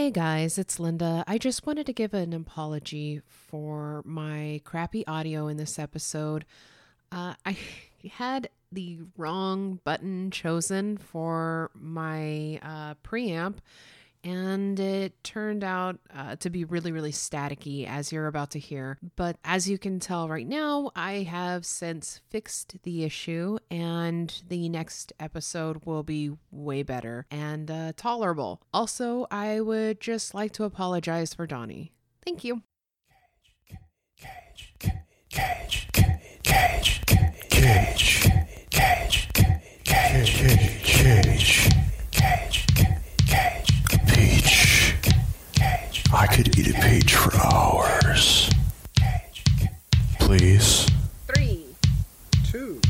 Hey guys, it's Linda. I just wanted to give an apology for my crappy audio in this episode. Uh, I had the wrong button chosen for my uh, preamp, and it turned out uh, to be really, really staticky, as you're about to hear. But as you can tell right now, I have since fixed the issue, and the next episode will be way better and uh, tolerable. Also, I would just like to apologize for Donnie. Thank you. Cage, cage, cage, cage, cage, cage, cage, cage, I could eat a peach for hours. Please Three, two,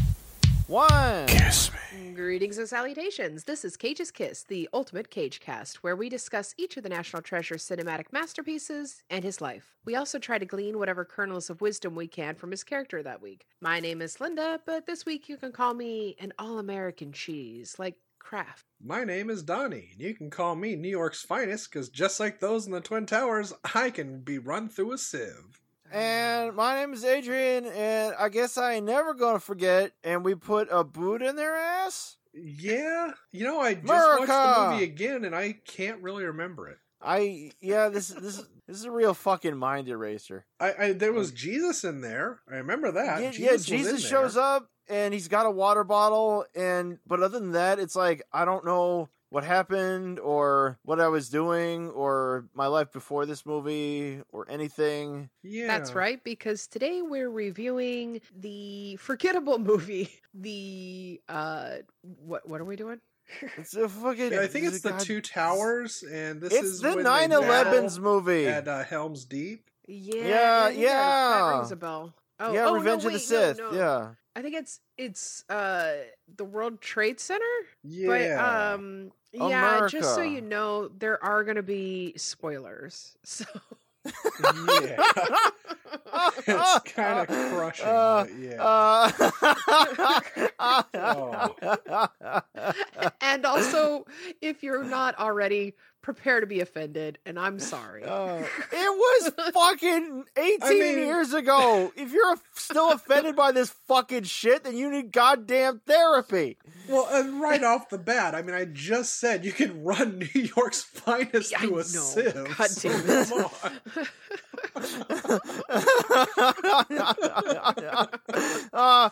one. Kiss me. Greetings and salutations. This is Cage's Kiss, the ultimate Cage cast, where we discuss each of the National Treasure cinematic masterpieces and his life. We also try to glean whatever kernels of wisdom we can from his character that week. My name is Linda, but this week you can call me an all American cheese, like Kraft. My name is Donnie, and you can call me New York's finest, because just like those in the Twin Towers, I can be run through a sieve. And my name is Adrian, and I guess I ain't never gonna forget. And we put a boot in their ass. Yeah, you know, I just watched the movie again, and I can't really remember it. I yeah, this this this is a real fucking mind eraser. I, I there was Jesus in there. I remember that. yeah, yeah, Jesus shows there. up and he's got a water bottle, and but other than that, it's like I don't know what happened or what I was doing or my life before this movie or anything. Yeah, That's right, because today we're reviewing the forgettable movie. The uh what what are we doing? It's a fucking. Yeah, I think it's the God- Two Towers, and this It's is the when 9/11's movie. at uh, Helm's Deep. Yeah, Yeah, I think that- That yeah. rings a bell. Oh, yeah, oh, Revenge no, of the wait, Sith. No, no. Yeah. I think it's it's uh the World Trade Center. Yeah, But um yeah, just so you know, there are gonna be spoilers. So yeah, it's kind of crushing. Uh, but yeah. uh, and also if you're not already, prepare to be offended, and I'm sorry. Uh, it was fucking 18 I mean- years ago. If you're still offended by this fucking shit, then you need goddamn therapy. Well, and right off the bat, I mean, I just said you can run New York's finest Yeah, I through a know. sieve. God so damn it. come on. uh, uh,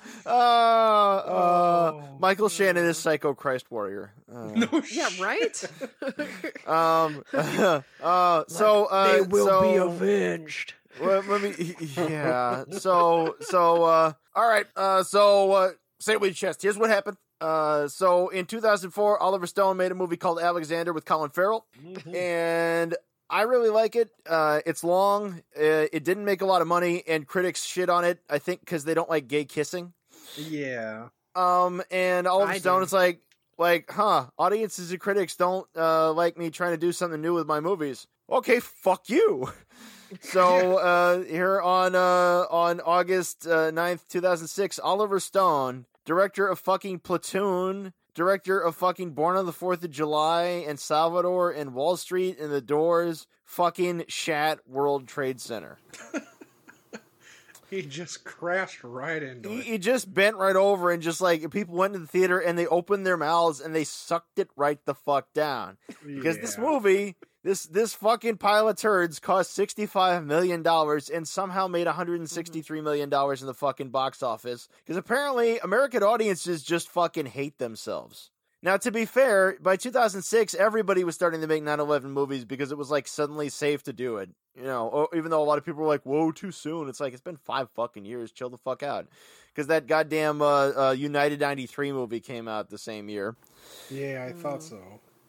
Oh, Michael Shannon is Psycho Christ Warrior. Uh, No yeah, right? Um. uh. So. Uh, they will so, be avenged. Well, let me. Yeah. So. So. Uh. All right. Uh. So. Uh, say it with your chest. Here's what happened. Uh. So in 2004, Oliver Stone made a movie called Alexander with Colin Farrell, Mhm. and I really like it. Uh. It's long. Uh, it didn't make a lot of money, and critics shit on it. I think because they don't like gay kissing. Yeah. Um. And Oliver I Stone do. is like. Like, huh? Audiences and critics don't uh, like me trying to do something new with my movies. Okay, fuck you. So uh, here on uh, on August uh, 9th, 2006, Oliver Stone, director of fucking Platoon, director of fucking Born on the 4th of July and Salvador and Wall Street and The Doors, fucking shat World Trade Center. He just crashed right into He, it. he just bent right over and just like people went to the theater and they opened their mouths and they sucked it right the fuck down. Because this movie, this this fucking pile of turds cost sixty five million dollars and somehow made one hundred and mm-hmm. sixty three million dollars in the fucking box office. Because apparently American audiences just fucking hate themselves. Now, to be fair, by 2006, everybody was starting to make 9/11 movies because it was like suddenly safe to do it. You know, even though a lot of people were like, "Whoa, too soon." It's like it's been five fucking years. Chill the fuck out. Because that goddamn uh, uh, United '93 movie came out the same year. Yeah, I thought so.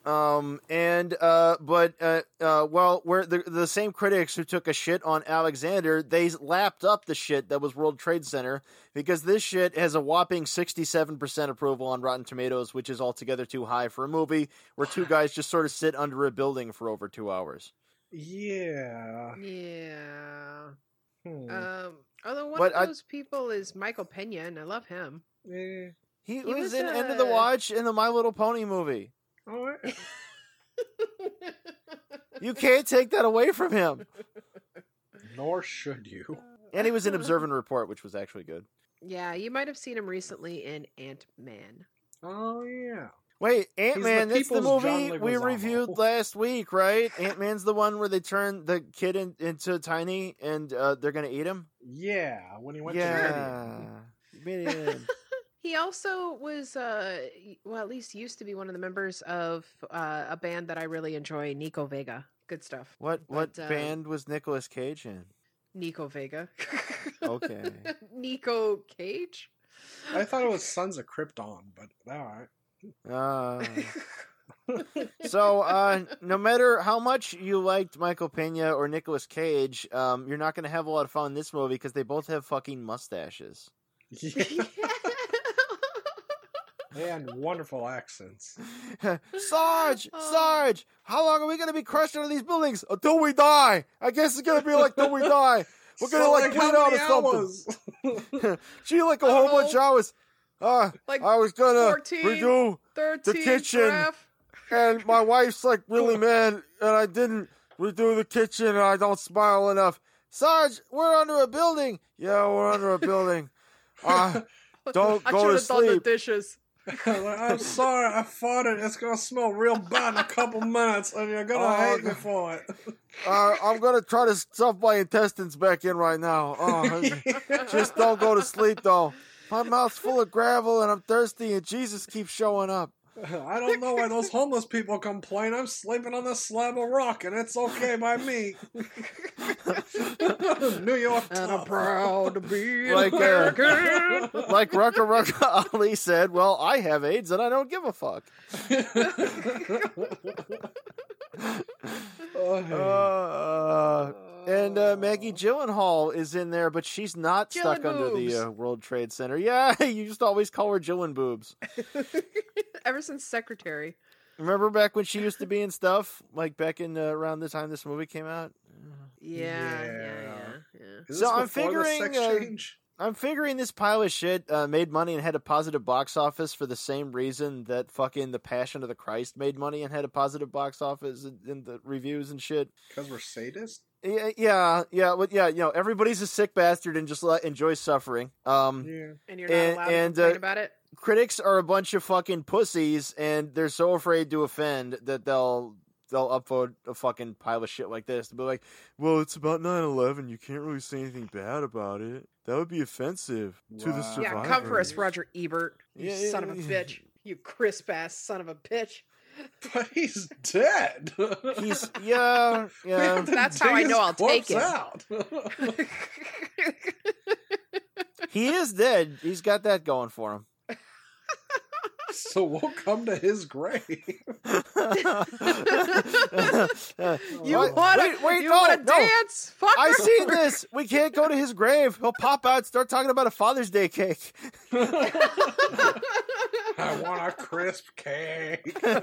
Um and uh but uh uh well where the the same critics who took a shit on Alexander they lapped up the shit that was World Trade Center because this shit has a whopping 67% approval on Rotten Tomatoes which is altogether too high for a movie where two guys just sort of sit under a building for over 2 hours. Yeah. Yeah. Hmm. Um, although one But of I- those people is Michael Pena, and I love him. Eh. He, He was, was, in End of the Watch in the My Little Pony movie. Oh, I- You can't take that away from him. Nor should you. And he was in Observe and Report, which was actually good. Yeah, you might have seen him recently in Ant Man. Oh yeah. Wait, Ant Man, the that's the movie we reviewed last week, right? Ant Man's the one where they turn the kid in, into Tiny and uh, they're going to eat him? Yeah, when he went to Yeah. Midian. Midian. He also was, uh, well, at least used to be one of the members of uh, a band that I really enjoy, Nico Vega. Good stuff. What what But, uh, band was Nicolas Cage in? Nico Vega. Okay. Nico Cage? I thought it was Sons of Krypton, but all right. Uh, so uh, no matter how much you liked Michael Pena or Nicolas Cage, um, you're not going to have a lot of fun in this movie because they both have fucking mustaches. Yeah, and wonderful accents. Sarge. Sarge, how long are we going to be crushed under these buildings until we die? I guess it's going to be like till we die. We're gonna So, like how bleed out many or something. hours? She like a I whole bunch know. of hours. Uh, Like I was gonna 14? redo, 13 kitchen. giraffe? and my wife's like really mad, and I didn't redo the kitchen, and I don't smile enough. Sarge, we're under a building. Yeah, we're under a building. Uh, Don't I go should to have done the dishes. Like, I'm sorry, I farted. It's gonna smell real bad in a couple minutes, and you're gonna Oh, hate me for it. uh, I'm gonna try to stuff my intestines back in right now. Oh, just don't go to sleep though. My mouth's full of gravel, and I'm thirsty, and Jesus keeps showing up. I don't know why those homeless people complain. I'm sleeping on this slab of rock, and it's okay by me. New York And I'm proud to be an Like, uh, American. Like Rucka Rucka Ali said, "Well, I have AIDS, and I don't give a fuck." Oh, Uh, and uh, Maggie Gyllenhaal is in there, but she's not stuck Gyllen under the uh, World Trade Center. Yeah, you just always call her Gillen boobs. Ever since Secretary. Remember back when she used to be in stuff, like back in uh, around the time this movie came out. Yeah, yeah, yeah, Yeah. yeah. Is So I'm before the figuring, sex uh, change? I'm figuring this pile of shit uh, made money and had a positive box office for the same reason that fucking The Passion of the Christ made money and had a positive box office in, in the reviews and shit. Because we're sadists? Yeah, yeah, yeah, well, yeah. You know, everybody's a sick bastard and just like, enjoys suffering. Um, Yeah. And you're not And- allowed and, to complain uh, about it? critics are a bunch of fucking pussies, and they're so afraid to offend that they'll they'll upvote a fucking pile of shit like this. They'll be like, "Well, it's about 9-11. You can't really say anything bad about it. That would be offensive to the survivors." Yeah, come for us, Roger Ebert. You Yeah, yeah, son of a yeah. bitch. You crisp ass son of a bitch. But he's dead. He's yeah, yeah. That's how I know I'll take it. Out. He is dead. He's got that going for him. so we'll come to his grave. you wanna, Wait, wait, you no, wanna no. dance? Fucker. I seen this. We can't go to his grave. He'll pop out, start talking about a Father's Day cake. I want a crisp cake. oh,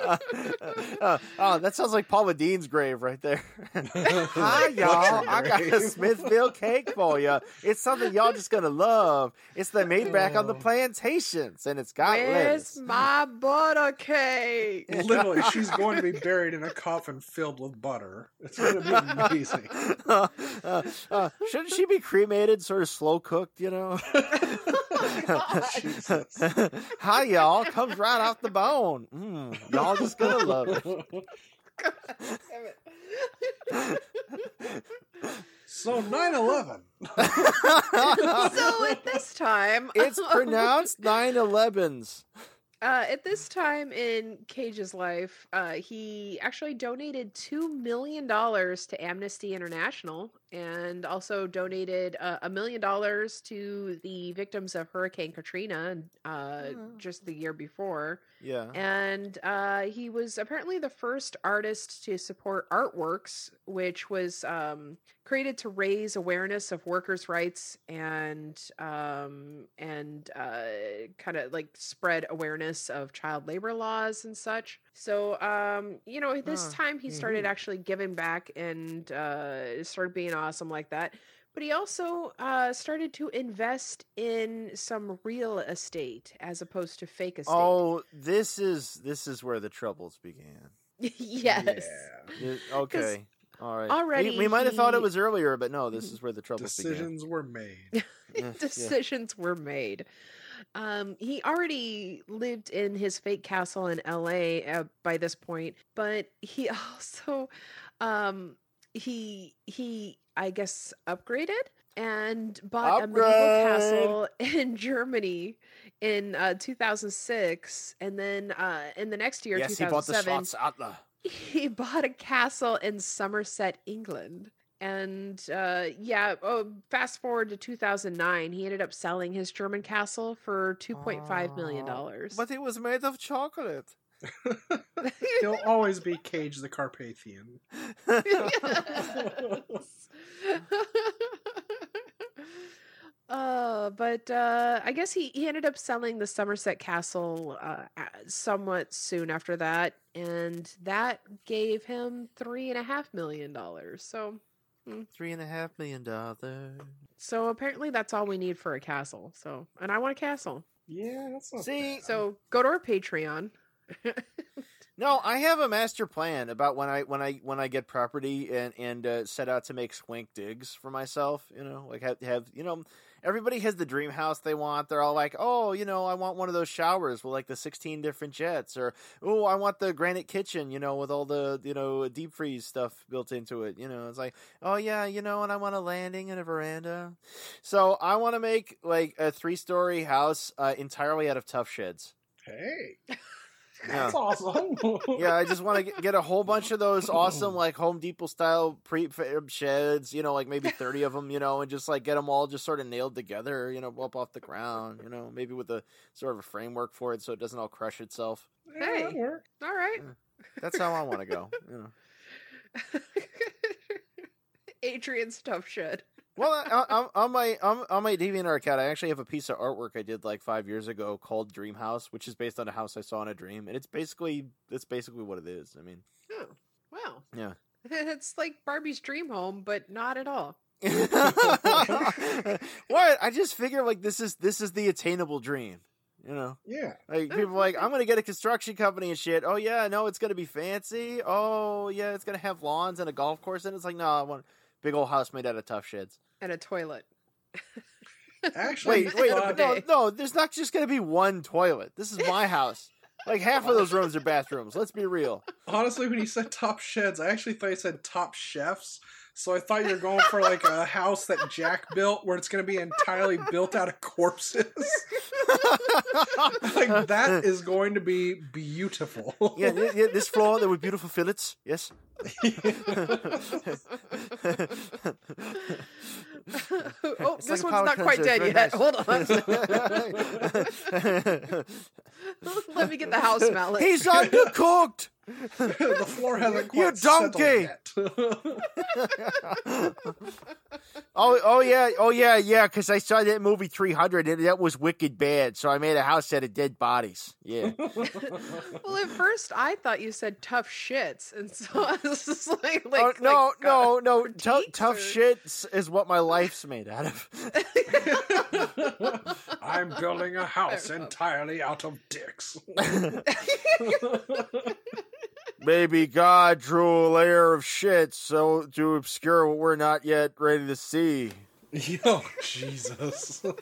oh, that sounds like Paula Deen's grave right there. Hi, y'all. I got a grave? Smithville cake for you. It's something y'all just gonna love. It's the made back on the Oh. plantations, and it's got Where's lettuce. my butter cake? Literally, she's going to be buried in a coffin filled with butter. It's going to be amazing. uh, uh, shouldn't she be cremated, sort of slow cooked? You know. Jesus. Hi, y'all. Comes right off the bone. Mm, y'all just gonna love it. So 9/11. so at this time, it's pronounced 9/11s. Uh, at this time in Cage's life, uh, he actually donated two million dollars to Amnesty International, and also donated uh, a million dollars to the victims of Hurricane Katrina uh, just the year before. Yeah. And uh, he was apparently the first artist to support artworks, which was um, created to raise awareness of workers' rights and um, and uh, kind of like spread awareness of child labor laws and such. So um, you know, this Huh. time he started actually giving back and uh, started being awesome like that. but he also uh, started to invest in some real estate as opposed to fake estate. Oh, this is this is where the troubles began. yes. Yeah. Okay. All right. already we, we might have thought it was earlier, but no, this is where the troubles Decisions were made. began. Yeah, yeah. decisions were made. Um, he already lived in his fake castle in L.A. Uh, by this point, but he also, um, he he I guess upgraded and bought a medieval castle in Germany in uh, 2006, and then uh, in the next year, Yes, he bought the 2007, he bought a castle in Somerset, England. And uh, yeah, oh, fast forward to 2009, he ended up selling his German castle for 2.5 million dollars. But it was made of chocolate. He'll always be Cage the Carpathian. Uh, but uh, I guess he, he ended up selling the Somerset Castle uh, somewhat soon after that, and that gave him three and a half million dollars. So, Three and a half million dollars. so apparently that's all we need for a castle. So, and I want a castle. Yeah, that's not See, bad. So go to our Patreon. No, I have a master plan about when I when I when I get property and and uh, set out to make swank digs for myself. You know, like have, have you know, everybody has the dream house they want. They're all like, oh, you know, I want one of those showers with like the sixteen different jets, or oh, I want the granite kitchen, you know, with all the you know deep freeze stuff built into it. You know, it's like, oh yeah, you know, and I want a landing and a veranda. So I want to make like a three story house uh, entirely out of Tuff Sheds. hey, Yeah. that's awesome. yeah, I just want to get a whole bunch of those awesome like Home Depot style prefab sheds, you know, like maybe 30 of them, you know, and just like get them all just sort of nailed together, you know, up off the ground, you know, maybe with a sort of a framework for it so it doesn't all crush itself. Yeah, Hey. work. All right. That's how I want to go, you know. Adrian Stuff Shed. Well, I- I- on my on, on my DeviantArt account, I actually have a piece of artwork I did like five years ago called Dream House, which is based on a house I saw in a dream, and it's basically that's basically what it is. I mean, Oh, wow. Yeah. It's like Barbie's dream home, but not at all. what? I just figure like this is this is the attainable dream. You know, Yeah. like oh, people are like I'm gonna get a construction company and shit. Oh yeah, no, it's gonna be fancy. Oh yeah, it's gonna have lawns and a golf course. And it's like no, I want a big old house made out of Tuff Sheds. And a toilet. Actually, Wait, wait, no, no, there's not just gonna be one toilet. This is my house. Like half of those rooms are bathrooms. Let's be real. honestly, when you said top sheds, I actually thought you said top chefs. So I thought you were going for like a house that Jack built, where it's going to be entirely built out of corpses. like that is going to be beautiful. Yeah, yeah, yeah, this floor there were beautiful fillets. Yes. oh, It's this like one's not quite dead yet. nice. Hold on. Let me get the house mallet. He's undercooked. The floor hasn't You quite settled donkey! yet. Oh, oh yeah, oh yeah, yeah. Because I saw that movie 300, and that was wicked bad. So I made a house out of dead bodies. Yeah. Well, at first I thought you said tough shits, and so I was just like, like oh no, like, no, uh, no. Tou- critiques tough or- shit s- is what my life's made out of. I'm building a house entirely out of dicks. Maybe God drew a layer of shit so to obscure what we're not yet ready to see. Yo, Jesus.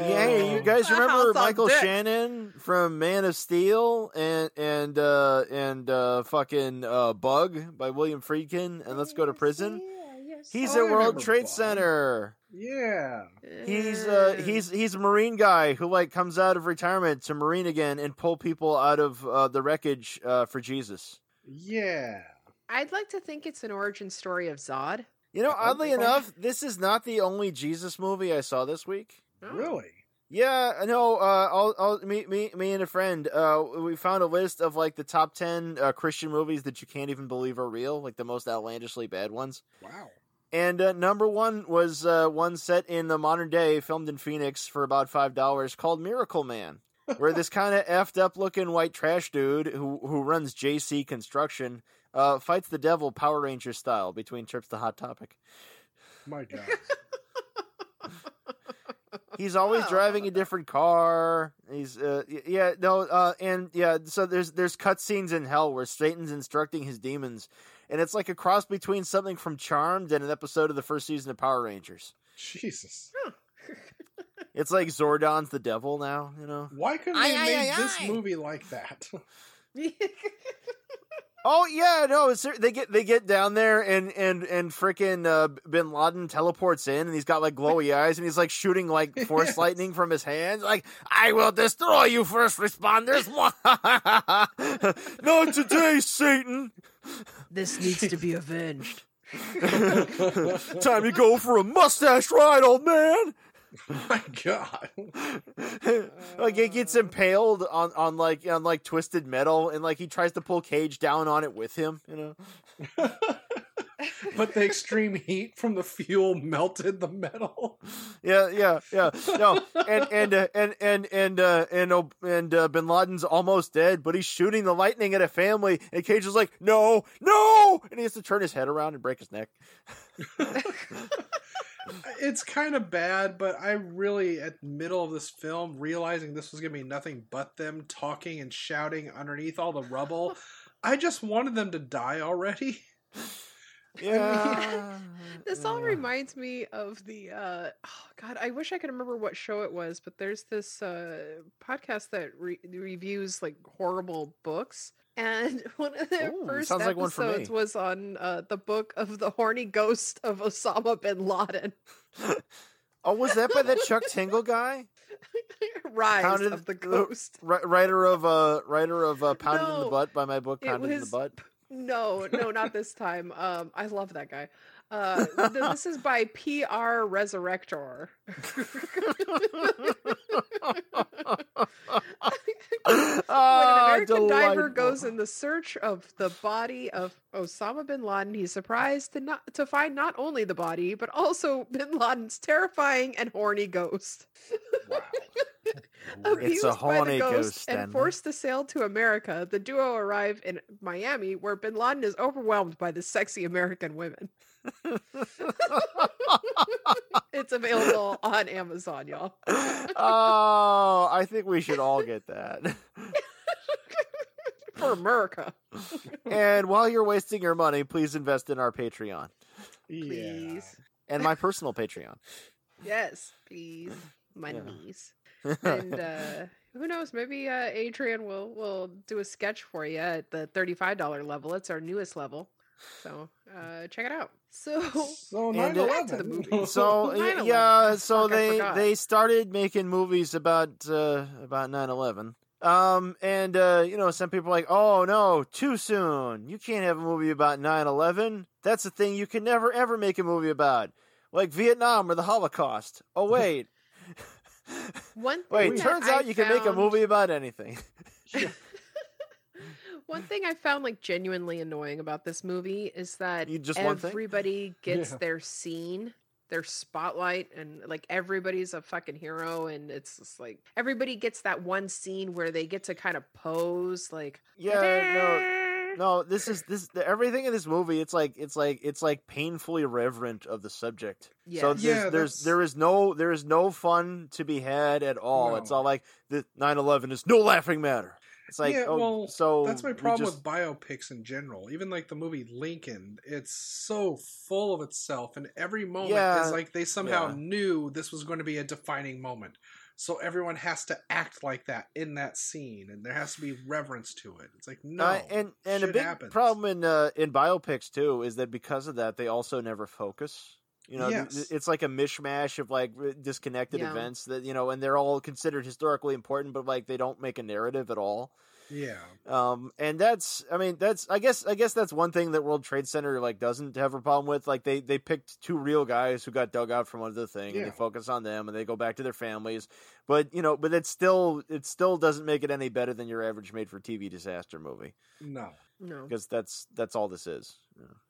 Yeah, you guys remember Michael dicks. Shannon from Man of Steel and and uh and uh fucking uh Bug by William Friedkin and Let's Go to Prison? He's Oh, at World Trade Bug. Center. Yeah. He's uh he's he's a marine guy who like comes out of retirement to marine again and pull people out of uh, the wreckage uh, for Jesus. Yeah. I'd like to think it's an origin story of Zod. You know, oddly Okay. enough, this is not the only Jesus movie I saw this week. Oh. Really? Yeah, no. Uh, I'll, I'll, me, me, me, and a friend. Uh, we found a list of like the top ten uh, Christian movies that you can't even believe are real, like the most outlandishly bad ones. Wow. And uh, number one was uh, one set in the modern day, filmed in Phoenix for about five dollars, called Miracle Man, where this kind of effed up looking white trash dude who who runs JC Construction uh, fights the devil Power Ranger style between trips to Hot Topic. My God. He's always driving a different car. He's uh yeah no uh and yeah so there's there's cutscenes in hell where Satan's instructing his demons, and it's like a cross between something from Charmed and an episode of the first season of Power Rangers. Jesus. It's like Zordon's the devil now, you know. Why couldn't they aye, made aye, this aye. movie like that? Oh yeah, no, it's, they get they get down there and and and freaking uh, Bin Laden teleports in and he's got like glowy eyes and he's like shooting like force Yes. lightning from his hands. Like I will destroy you, first responders. Not today, Satan. this needs to be avenged. Time to go for a mustache ride, old man. My God. like it gets impaled on on like on like twisted metal and like he tries to pull Cage down on it with him. You know. but the extreme heat from the fuel melted the metal. Yeah, yeah, yeah. No, and and uh, and and and uh, and uh, and uh, Bin Laden's almost dead, but he's shooting the lightning at a family, and Cage is like, "No, no!" and he has to turn his head around and break his neck. It's kind of bad, but I really, at the middle of this film, realizing this was going to be nothing but them talking and shouting underneath all the rubble, I just wanted them to die already. Yeah, This all yeah. reminds me of the uh oh god, I wish I could remember what show it was, but there's this uh podcast that re- reviews like horrible books. And one of the Ooh, first sounds like one episodes was on uh, the book of the horny ghost of Osama bin Laden. Oh, was that by that Chuck Tingle guy, Rise Pounded of the ghost. Ri- writer of uh, writer of uh, Pounded in the Butt by my book Pounded in the Butt. No, no, not this time. Um, I love that guy. Uh, this is by PR Resurrector. when an Ah, American diver goes in the search of the body of Osama bin Laden, he's surprised to not to find not only the body but also bin Laden's terrifying and horny ghost. Wow. Abused a by horny the ghost ghost, then. and forced to sail to America, the duo arrive in Miami, where Bin Laden is overwhelmed by the sexy American women. it's available on Amazon, y'all. oh, I think we should all get that. For America, and while you're wasting your money, please invest in our Patreon Yeah. please. and my personal Patreon. Yes, please. My Yeah. knees. and uh who knows maybe uh adrian will will do a sketch for you at the $35 level it's our newest level so uh check it out so So And, 9 uh, to the movie. so yeah, so Fuck, they they started making movies about uh, about 9/11. Um, and uh, you know, some people are like, "Oh no, too soon. You can't have a movie about 9/11. That's a thing you can never ever make a movie about, like Vietnam or the Holocaust." Oh wait, one thing wait. that Turns I out you can make a movie about anything. one thing i found like genuinely annoying about this movie is that You- just everybody gets Yeah. their scene their spotlight and like everybody's a fucking hero and it's just like everybody gets that one scene where they get to kind of pose like Yeah, No, no, this is this everything in this movie. It's like it's like it's like painfully reverent of the subject. So there's, Yeah, there's there is no there is no fun to be had at all. It's all like the 9/11 is no laughing matter. It's like yeah, oh, well, so that's my problem just- with biopics in general. Even like the movie Lincoln, it's so full of itself, and every moment Yeah, is like they somehow yeah. knew this was going to be a defining moment. So everyone has to act like that in that scene, and there has to be reverence to it. It's like no, Uh, and and a big happens. problem in uh, in biopics too is that because of that they also never focus. You know, th- Yes. it's like a mishmash of like disconnected Yeah. events that you know, and they're all considered historically important, but like they don't make a narrative at all. Yeah, Um, and that's, I mean, that's, I guess, I guess that's one thing that World Trade Center like doesn't have a problem with. Like they, they picked two real guys who got dug out from under the thing, and they focus on them, and they go back to their families. But you know, but it still, it still doesn't make it any better than your average made-for-TV disaster movie no, no because that's that's all this is.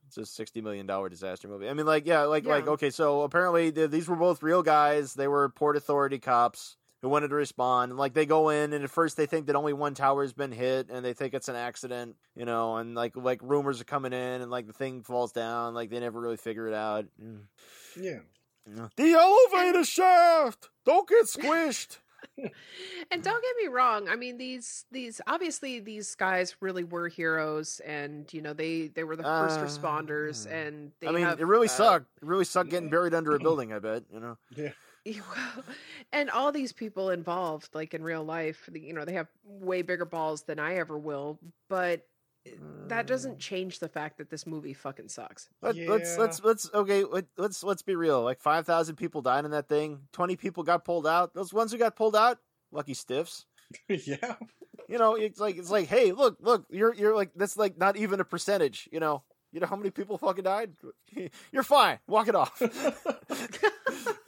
It's a sixty million dollar disaster movie. I mean, like, yeah, like, like, okay, so apparently th- these were both real guys. They were Port Authority cops. who wanted to respond. And like they go in, and at first they think that only one tower has been hit, and they think it's an accident, you know. And like like rumors are coming in, and like the thing falls down. Like they never really figure it out. Mm. Yeah. The elevator shaft. Don't get squished. And don't get me wrong i mean these these obviously these guys really were heroes and you know they they were the first Uh, responders and they I mean, have, it really uh, sucked. It really sucked getting buried under a building. I bet you know. well, and all these people involved like in real life you know they have way bigger balls than i ever will but that uh, doesn't change the fact that this movie fucking sucks Let, Let's let's let's okay. Let, let's let's be real. Like five thousand people died in that thing. Twenty people got pulled out. Those ones who got pulled out, lucky stiffs. yeah. You know, it's like it's like, hey, look, look, you're you're like that's like not even a percentage. You know, you know how many people fucking died. You're fine. Walk it off.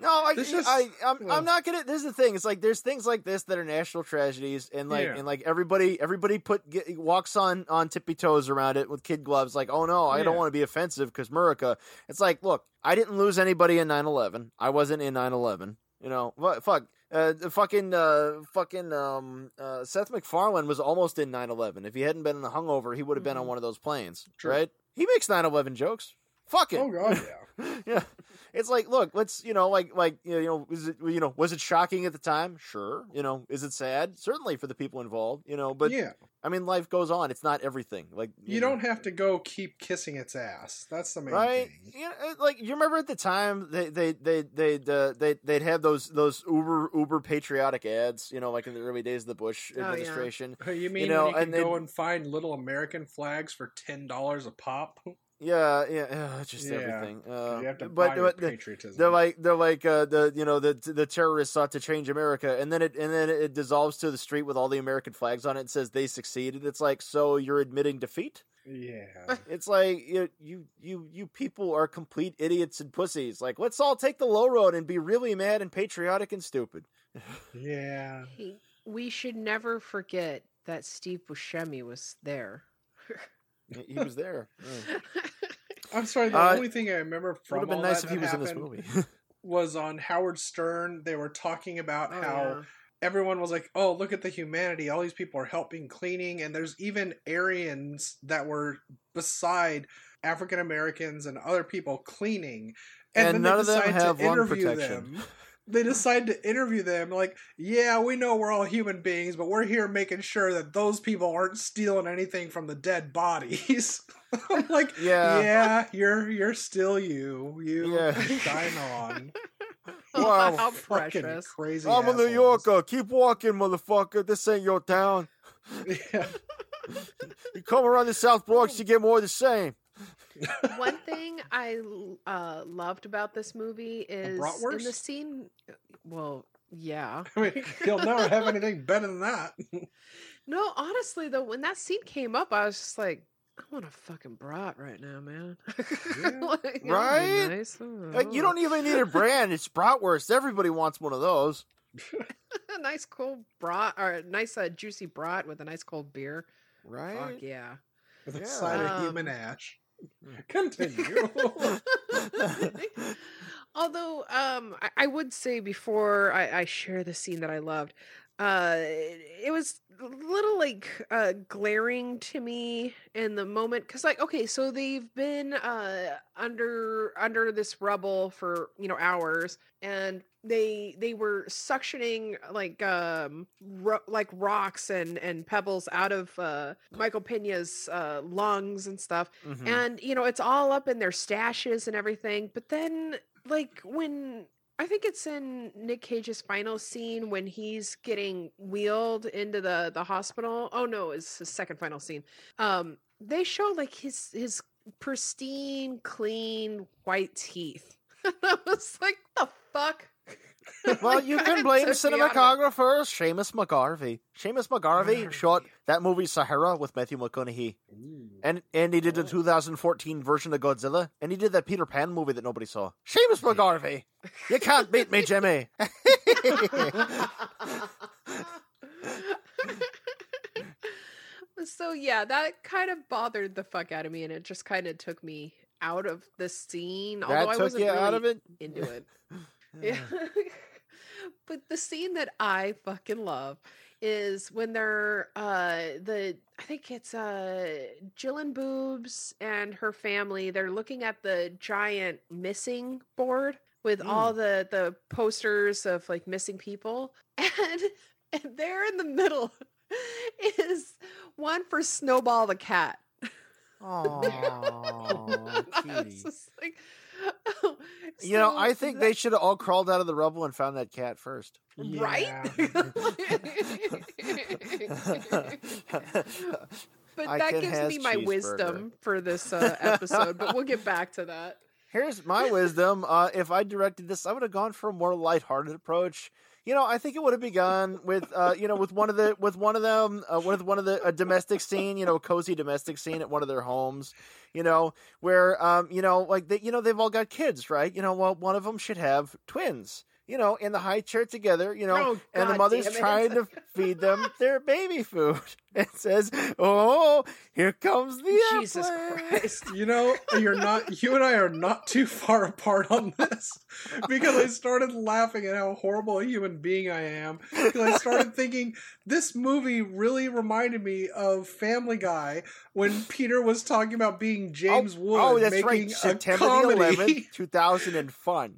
No, I, This is- I, I'm, well- I'm not gonna. This is the thing. It's like there's things like this that are national tragedies, and like, Yeah. and like everybody, everybody put get, walks on on tippy toes around it with kid gloves. Like, oh no, I don't want to be offensive because Murica. It's like, look, I didn't lose anybody in 9/11. I wasn't in 9/11. You know, what? Fuck. Uh, fucking, uh, fucking, um, uh, Seth MacFarlane was almost in 9/11. If he hadn't been in the hungover, he would have been on Mhm. one of those planes, True. right? He makes 9/11 jokes. Fuck it. Oh god, yeah. yeah. It's like, look, let's, you know, like, like, you know, is it, you know, was it shocking at the time? Sure. You know, is it sad? Certainly for the people involved, you know, but yeah, I mean, life goes on. It's not everything. Like, you know, don't have to go keep kissing its ass. That's the main Right, thing. you know, like you remember at the time they they they they uh, they they'd have those those uber uber patriotic ads, you know, like in the early days of the Bush Oh, yeah. administration. Hey, You mean know, when you and can go and find little American flags for ten dollars a pop? Yeah, yeah, uh, just Yeah. everything. Uh, you have to but buy but the- patriotism. they're like they're like uh, the you know the the terrorists sought to change America, and then it and then it dissolves to the street with all the American flags on it. and says they succeeded. It's like so you're admitting defeat. yeah, It's like you you you you people are complete idiots and pussies. Like let's all take the low road and be really mad and patriotic and stupid. yeah. We should never forget that Steve Buscemi was there. He was there. Yeah. I'm sorry. The Uh, only thing I remember Would from have been all nice that if he was in this happened movie. was on Howard Stern. They were talking about Oh, how yeah. everyone was like, "Oh, look at the humanity! All these people are helping cleaning, and there's even Aryans that were beside African Americans and other people cleaning." And then none they of them decide have to lung protection. Them. They decide to interview them, like, "Yeah, we know we're all human beings, but we're here making sure that those people aren't stealing anything from the dead bodies." I'm like, Yeah. yeah, you're you're still you. You Yeah. shine on." Wow. How Fucking precious. crazy. I'm a New. Yorker. Keep walking, motherfucker. This ain't your town. Yeah. You come around the South Bronx, you get more of the same. One thing I uh, loved about this movie is in the scene. Well, yeah. I mean, you'll never have anything better than that. No, honestly though, when that scene came up, I was just like, I want a fucking brat right now, man. Yeah. Like, Right? nice. Like, you don't even need a brand. It's bratwurst. Everybody wants one of those. a nice cold brat or a nice uh, juicy brat with a nice cold beer. Right? Fuck yeah. With a Yeah. side of Um, human ash. Continue. Although, um, I, I would say before I, I share the scene that I loved, uh, it, was a little like uh, glaring to me in the moment because, like, okay, so they've been uh, under under this rubble for you know hours, and they they were suctioning like um ro- like rocks and and pebbles out of uh Michael Pena's uh lungs and stuff Mhm. and you know it's all up in their stashes and everything but then like when i think it's in nick cage's final scene when he's getting wheeled into the the hospital. Oh no it's his second final scene. Um they show like his his pristine clean white teeth. I was like the fuck Well, you can blame took me out of it. cinematographer Seamus McGarvey. Seamus McGarvey shot that movie Sahara with Matthew McConaughey. And and he did the 2014 version of Godzilla, and he did that Peter Pan movie that nobody saw. Seamus McGarvey, you can't beat me, Jimmy. so yeah, that kind of bothered the fuck out of me, and it just kind of took me out of the scene. that although I took wasn't you really out of it. into it. Yeah. but the scene that I fucking love is when they're uh the I think it's uh Jillian Boobs and her family, they're looking at the giant missing board with all the the posters of like missing people and and there in the middle is one for Snowball the cat. Oh, I was cutie. just like, oh, You know, I think that- they should have all crawled out of the rubble and found that cat first. right. but I that gives me my wisdom for this uh, episode. but we'll get back to that. Here's my wisdom. Uh, if I directed this, I would have gone for a more lighthearted approach. You know, I think it would have begun with, uh, you know, with one of the, with one of them, uh, with one of the a domestic scene, you know, a cozy domestic scene at one of their homes, you know, where, um, you know, like they, you know, they've all got kids, right? You know, well, one of them should have twins, you know, in the high chair together, you know, Oh, and the mother's trying to feed them their baby food. It says, "Oh, here comes the Jesus airplane." Christ. You know, you're not. You and I are not too far apart on this because I started laughing at how horrible a human being I am. Because I started thinking this movie really reminded me of Family Guy when Peter was talking about being oh, James oh, Wood Oh, that's making right. a September the eleventh, two thousand and fun.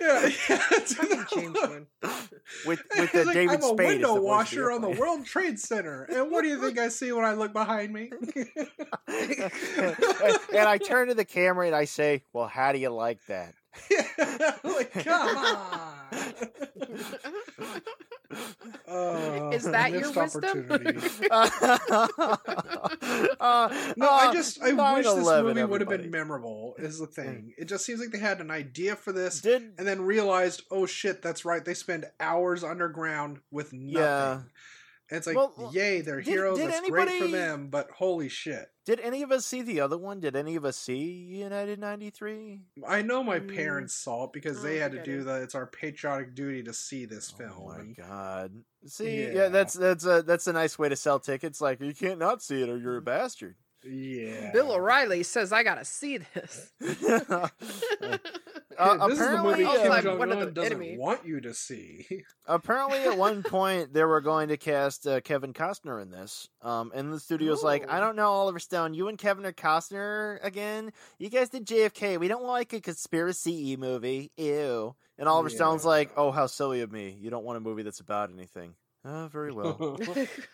Yeah, yeah. Fucking James Wood. With with the he's like, David I'm a Spade. window the washer on the. World Trade Center. And what do you think I see when I look behind me? and I turn to the camera and I say, "Well, how do you like that?" like, come on. Oh, Is that your wisdom? uh, No, I uh, just I wish this 9/11, movie would have been memorable. Is the mm. thing? It just seems like they had an idea for this, Did and then realized, oh shit, that's right. They spend hours underground with nothing. Yeah. And it's like, Well, well, yay, they're did- heroes. did that's great for them. But holy shit, did any of us see the other one? Did any of us see United ninety three? I know my Mm. parents saw it because I they had to do did. the. It's our patriotic duty to see this film. Oh my god! See, yeah. Yeah. that's that's a that's a nice way to sell tickets. Like you can't not see it, or you're a bastard. yeah. Bill O'Reilly says I gotta see this. Uh, this is the movie apparently, Kim I'm Jong one of Un the doesn't enemy. want you to see. apparently, at one point they were going to cast uh, Kevin Costner in this, um, and the studio's like, "I don't know, Oliver Stone, you and Kevin are Costner again. You guys did JFK. We don't like a conspiracy movie. Ew." And Oliver Stone's like, "Oh, how silly of me. You don't want a movie that's about anything." Uh, very well.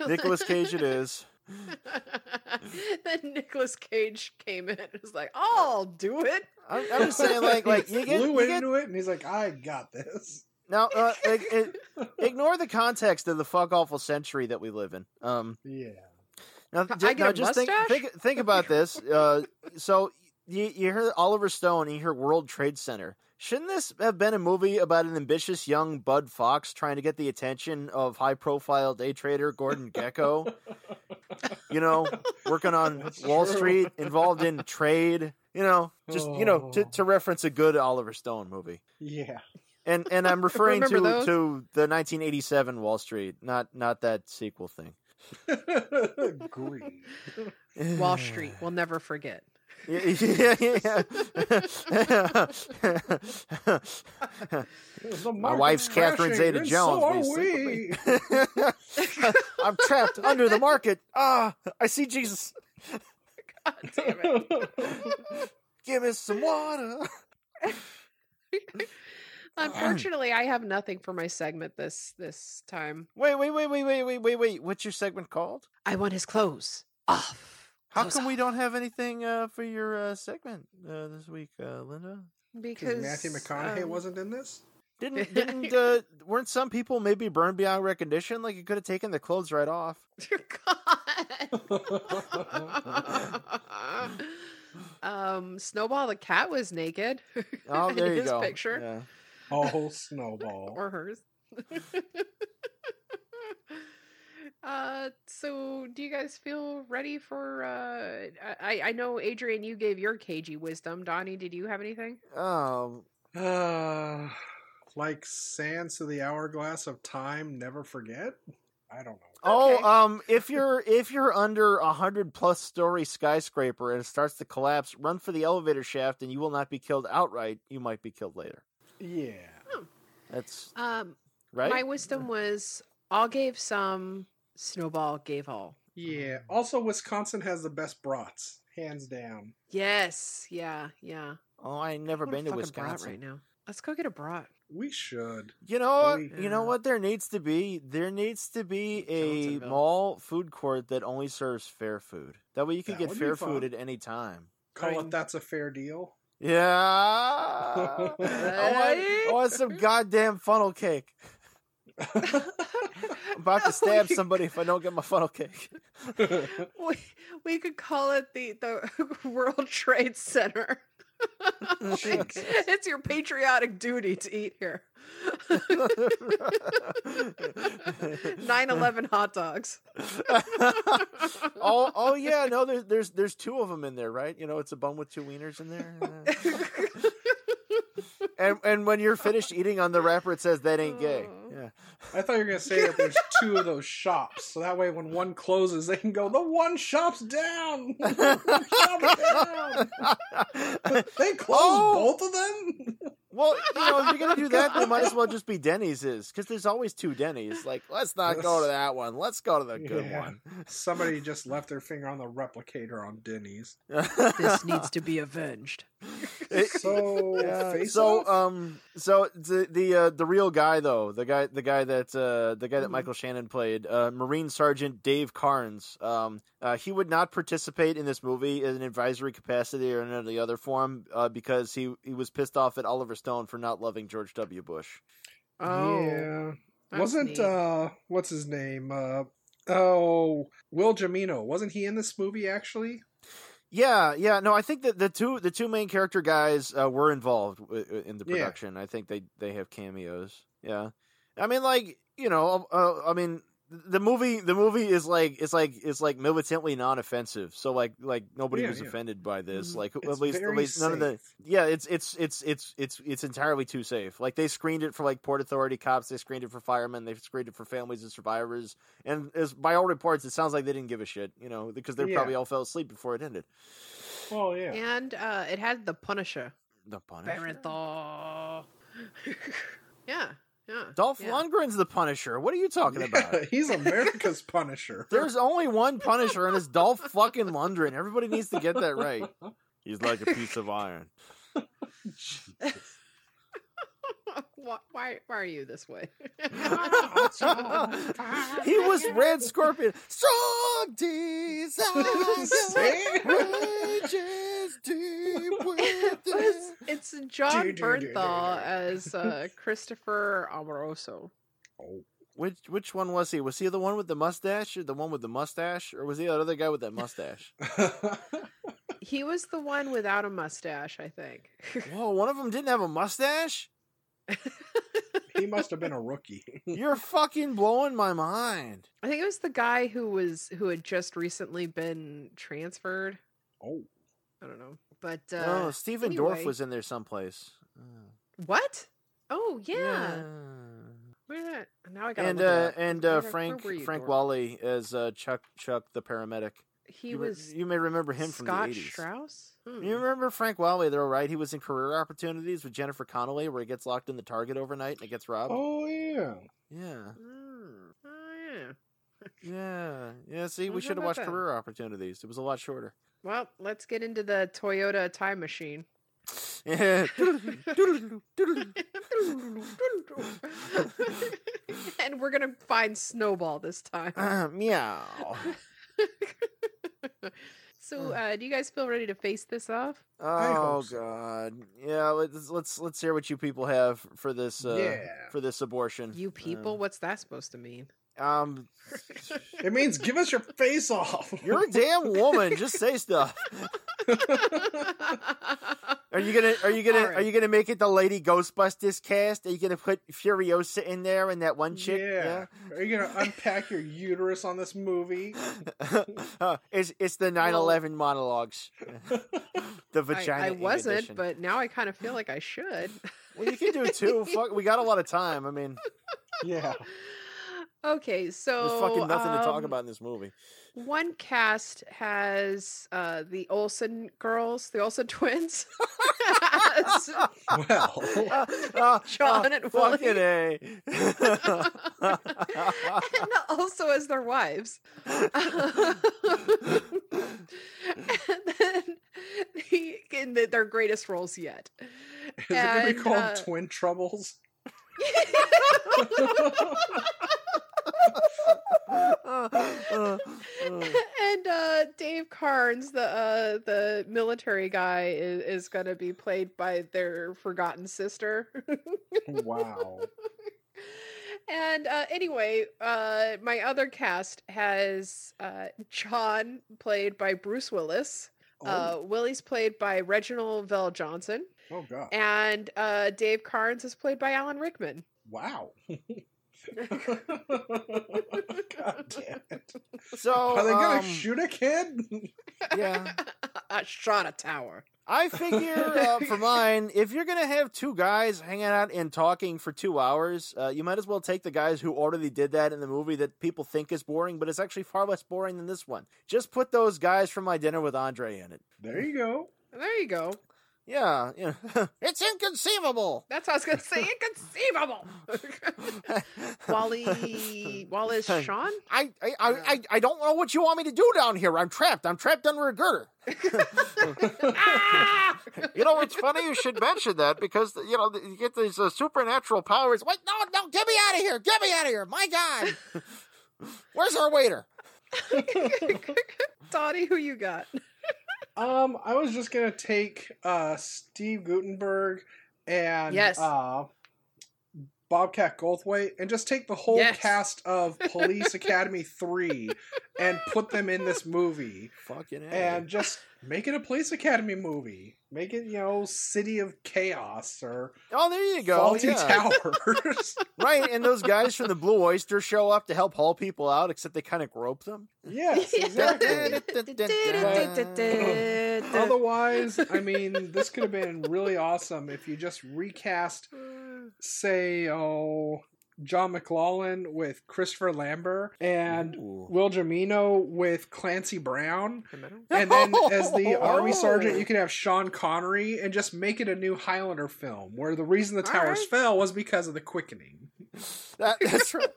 Nicolas Cage, it is. then Nicolas Cage came in and was like, I'll do it. I'm, I'm just saying, like, like you get, flew you get into it, and he's like, "I got this." now. Uh, like, it, ignore the context of the fuck awful century that we live in. Um, Yeah. Now, get now just think, think think about this. Uh, so you, you hear Oliver Stone, and you hear World Trade Center. Shouldn't this have been a movie about an ambitious young Bud Fox trying to get the attention of high-profile day trader Gordon Gekko? you know, working on That's Wall true. Street, involved in trade. You know, just you know, oh. to, Oh. to reference a good Oliver Stone movie. Yeah. And and I'm referring to those? to the 1987 Wall Street, not not that sequel thing. Green. Wall Street, we'll never forget. Yeah, yeah, yeah. My wife's Catherine Zeta Jones. So we we. I'm trapped under the market. Ah, I see Jesus. God damn it. Give me some water. Unfortunately, I have nothing for my segment this this time. Wait, wait, wait, wait, wait, wait, wait, wait. What's your segment called? I want his clothes off. How come we don't have anything uh, for your uh, segment uh, this week, uh, Linda? Because Because Matthew McConaughey um, wasn't in this. Didn't didn't uh, weren't some people maybe burned beyond recognition? Like you could have taken the clothes right off. Dear God. um, Snowball the cat was naked. Oh, in there you his go. Picture Yeah. Oh, snowball. or hers. Uh, so do you guys feel ready for? Uh, I I know Adrian, you gave your cagey wisdom. Donnie, did you have anything? Um, Uh, like sands to the hourglass of time, never forget. I don't know. Oh, Okay. um, if you're if you're under a hundred plus story skyscraper and it starts to collapse, run for the elevator shaft, and you will not be killed outright. You might be killed later. Yeah. That's Um, right. my wisdom was all gave some, Snowball gave all. Yeah. Um, also, Wisconsin has the best brats, hands down. Yes, yeah, yeah. oh, I ain't never I been to fucking brat Wisconsin. right now. Let's go get a brat. We should. You know what? We- You know what? There needs to be there needs to be a mall food court that only serves fair food. That way you can That get fair food at any time. Call Right. it that's a fair deal. Yeah. I, want, I want some goddamn funnel cake. I'm about to stab somebody if I don't get my funnel cake. We, we could call it the the World Trade Center. Like, it's your patriotic duty to eat here. 9/11 hot dogs. oh, oh yeah, no, there's there's there's two of them in there, right? You know, it's a bun with two wieners in there. and and when you're finished eating on the wrapper, it says that ain't gay. Yeah. I thought you were gonna say that there's two of those shops, so that way when one closes, they can go. The one shop's down. The shop's down. They closed Oh! both of them. Well, you know, if you're gonna do that, they might as well just be Denny's, is because there's always two Denny's. Like, let's not go to that one. Let's go to the good Yeah. one. Somebody just left their finger on the replicator on Denny's. This needs to be avenged. It- So, Yeah, so off? um so the the uh, the real guy though the guy the guy that uh, the guy that Mhm. Michael Shannon played uh, Marine Sergeant Dave Karnes um uh, he would not participate in this movie in an advisory capacity or in any other form uh, because he he was pissed off at Oliver Stone for not loving George W Bush Oh, yeah, wasn't neat. uh, what's his name? Uh, oh, Will Jimeno. Wasn't he in this movie actually? yeah yeah no I think that the two the two main character guys uh, were involved w- w- in the Yeah. production I think they they have cameos yeah I mean like you know uh, I mean the movie the movie is like it's like it's like militantly non-offensive so like like nobody Yeah, was yeah. offended by this Mhm. like It's at least at very least none of the yeah it's it's it's it's it's it's entirely too safe like they screened it for like port authority cops they screened it for firemen they screened it for families and survivors and as by all reports it sounds like they didn't give a shit you know because they Yeah. probably all fell asleep before it ended Oh yeah. and uh, it had the Punisher. the Punisher Bernthal. yeah, yeah. Dolph yeah. Lundgren's the Punisher what are you talking about Yeah, he's America's Punisher. There's only one Punisher, and it's Dolph fucking Lundgren. Everybody needs to get that right. He's like a piece of iron. why, why, why are you this way? he was Red Scorpion. Strong desire rages deep within. it's, it's Jon Bernthal as uh, Christopher Amoroso. Oh, Which which one was he? Was he the one with the mustache, or the one with the mustache, or was he the other guy with that mustache? He was the one without a mustache, I think. Whoa, one of them didn't have a mustache. He must have been a rookie. You're fucking blowing my mind. I think it was the guy who was who had just recently been transferred. Oh, I don't know, but uh, oh, Stephen anyway. Dorff was in there someplace. Oh. what? Oh yeah, where that? Now I got and it uh, and uh, Frank Frank Dorf? Wally as uh, Chuck Chuck the paramedic. He you, re- was you may remember him from Scott the eighties. Strauss. Hmm. You remember Frank Whaley though, right? He was in Career Opportunities with Jennifer Connelly, where he gets locked in the Target overnight and it gets robbed. oh yeah. Yeah, Hmm. Oh yeah. yeah, yeah. See, we should have watched that? Career Opportunities. It was a lot shorter. Well, let's get into the Toyota time machine. Yeah. and we're gonna find Snowball this time. Uh, meow. so, uh, do you guys feel ready to face this off? Oh so. God. Yeah. Let's let's let's hear what you people have for this. Uh, Yeah. For this abortion. You people, what's that supposed to mean? Um. It means give us your face off. You're a damn woman. Just say stuff. Are you gonna are you gonna All are you gonna make it the Lady Ghostbusters cast? Are you gonna put Furiosa in there and that one chick? yeah. Are you gonna unpack your uterus on this movie? Uh, it's it's the 9/11 monologues. the I, vagina. I wasn't, edition. but now I kind of feel like I should. well, you can do it too. Fuck, we got a lot of time. I mean, Yeah. Okay, so there's fucking nothing to talk um, about in this movie. One cast has uh, the Olsen girls, the Olsen twins. as Well, Uh, uh, John uh, and fucking Willie. a. and also as their wives. and then he, in the, their greatest roles yet. is it gonna be called uh, Twin Troubles? And uh, Dave Karnes, the uh, the military guy, is, is going to be played by their forgotten sister. Wow. and uh, anyway, uh, my other cast has uh, John played by Bruce Willis. Uh, Oh, Willie's played by Reginald VelJohnson, oh God. and uh, Dave Karnes is played by Alan Rickman. Wow. God damn it. So Are they gonna um, shoot a kid? Yeah, I shot a tower. I figure uh, for mine, if you're gonna have two guys hanging out and talking for two hours, uh, you might as well take the guys who already did that in the movie that people think is boring, but it's actually far less boring than this one. Just put those guys from My Dinner with Andre in it. There you go. There you go. Yeah, yeah. it's inconceivable. That's what I was gonna say. Inconceivable. Wally, Wallace, Shawn. I, I, I, I, don't know what you want me to do down here. I'm trapped. I'm trapped under a girder. Ah! You know, it's funny you should mention that because you know you get these uh, supernatural powers. Wait, no, no, get me out of here! Get me out of here! My God, where's our waiter? Dottie, who you got? Um, I was just gonna take uh Steve Guttenberg and Yes. uh Bobcat Goldthwait and just take the whole Yes. cast of Police Academy 3 and put them in this movie Fucking and just make it a Police Academy movie. Make it, you know, City of Chaos or oh, there you go. Faulty yeah. Towers. right, and those guys from the Blue Oyster show up to help haul people out, except they kind of grope them. yes, exactly. Otherwise, I mean, this could have been really awesome if you just recast, say, oh, John McLoughlin with Christopher Lambert and Ooh. Will Jimeno with Clancy Brown. And then as the army sergeant, you can have Sean Connery and just make it a new Highlander film where the reason the towers Alright. fell was because of the quickening. That, that's right.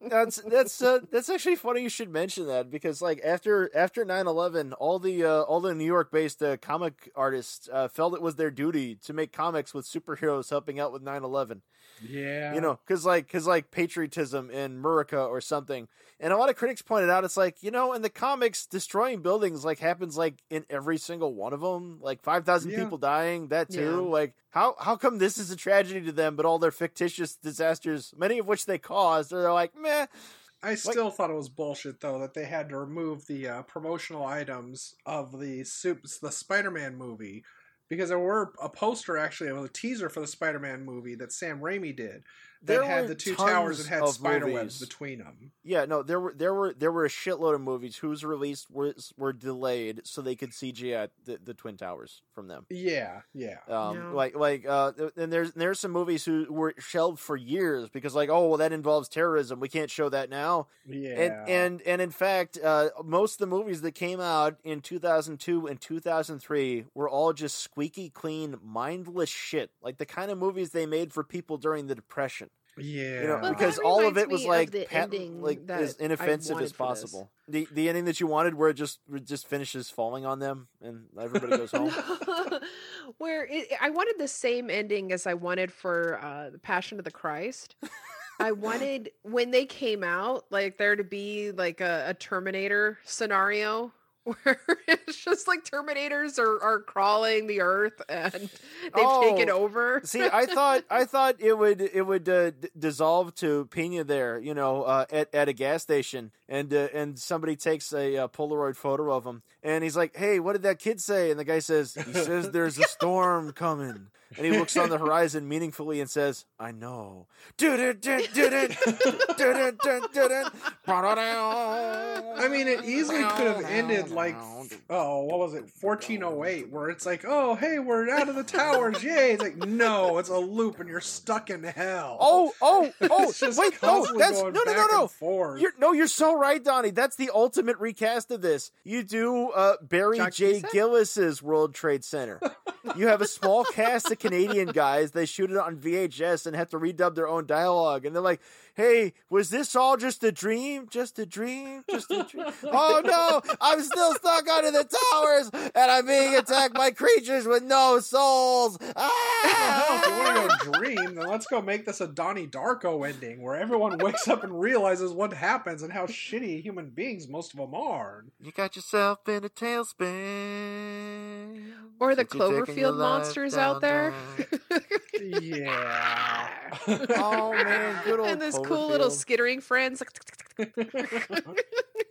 that's that's uh, that's actually funny. You should mention that because like after after 9-11, all the uh, all the New York based uh, comic artists uh, felt it was their duty to make comics with superheroes helping out with 9-11. Yeah. You know, because like because like patriotism in Murica or something. And a lot of critics pointed out it's like you know in the comics destroying buildings like happens like in every single one of them. Like five thousand Yeah. people dying, that too. Yeah. Like how how come this is a tragedy to them, but all their fictitious disasters, many of which they caused, they're like meh. I still thought it was bullshit though that they had to remove the uh, promotional items of the soups the Spider-Man movie because there were a poster actually was a teaser for the Spider-Man movie that Sam Raimi did that There had the two towers that had of spider movies. webs between them. Yeah, no, there were there were there were a shitload of movies whose release was were delayed so they could CGI the, the twin towers from them. Yeah, yeah. Um, Yeah. like like uh, and there's there's some movies who were shelved for years because like oh well that involves terrorism we can't show that now Yeah. and and and in fact uh, most of the movies that came out in 2002 and 2003 were all just squeaky clean mindless shit like the kind of movies they made for people during the depression yeah. you know Well, because all of it was like like as inoffensive as possible the the ending that you wanted where it just it just finishes falling on them and everybody goes home Where it, I wanted the same ending as I wanted for uh, the Passion of the Christ. I wanted when they came out, like there to be like a, a Terminator scenario where it's just like Terminators are, are crawling the earth and they've taken Oh, over. See, I thought I thought it would it would uh, d- dissolve to Pena there, you know, uh, at at a gas station, and uh, and somebody takes a uh, Polaroid photo of him, and he's like, "Hey, what did that kid say?" And the guy says, "He says there's a storm coming," and he looks on the horizon meaningfully and says, "I know." I mean, it easily could have ended like, oh, what was it, 1408, where it's like, oh, hey, we're out of the towers, yay! It's like, no, it's a loop, and you're stuck in hell. Oh, oh, oh! Wait, no, that's no, no, no, no. You're no, you're so right, Donnie. That's the ultimate recast of this. You do uh, Barry Chuck J. Gillis's World Trade Center. you have a small cast of Canadian guys. They shoot it on VHS and have to redub their own dialogue. And they're like, "Hey, was this all just a dream? Just a dream? Just a dream? oh no, I'm still stuck under the towers, and I'm being attacked by creatures with no souls." Well, if you Ah! want to go dream, then let's go make this a Donnie Darko ending where everyone wakes up and realizes what happens and how shitty human beings most of them are. You got yourself in a tailspin. Or the Since you're taking your Cloverfield monsters out there. Yeah. Oh man, good old and those cool little skittering friends.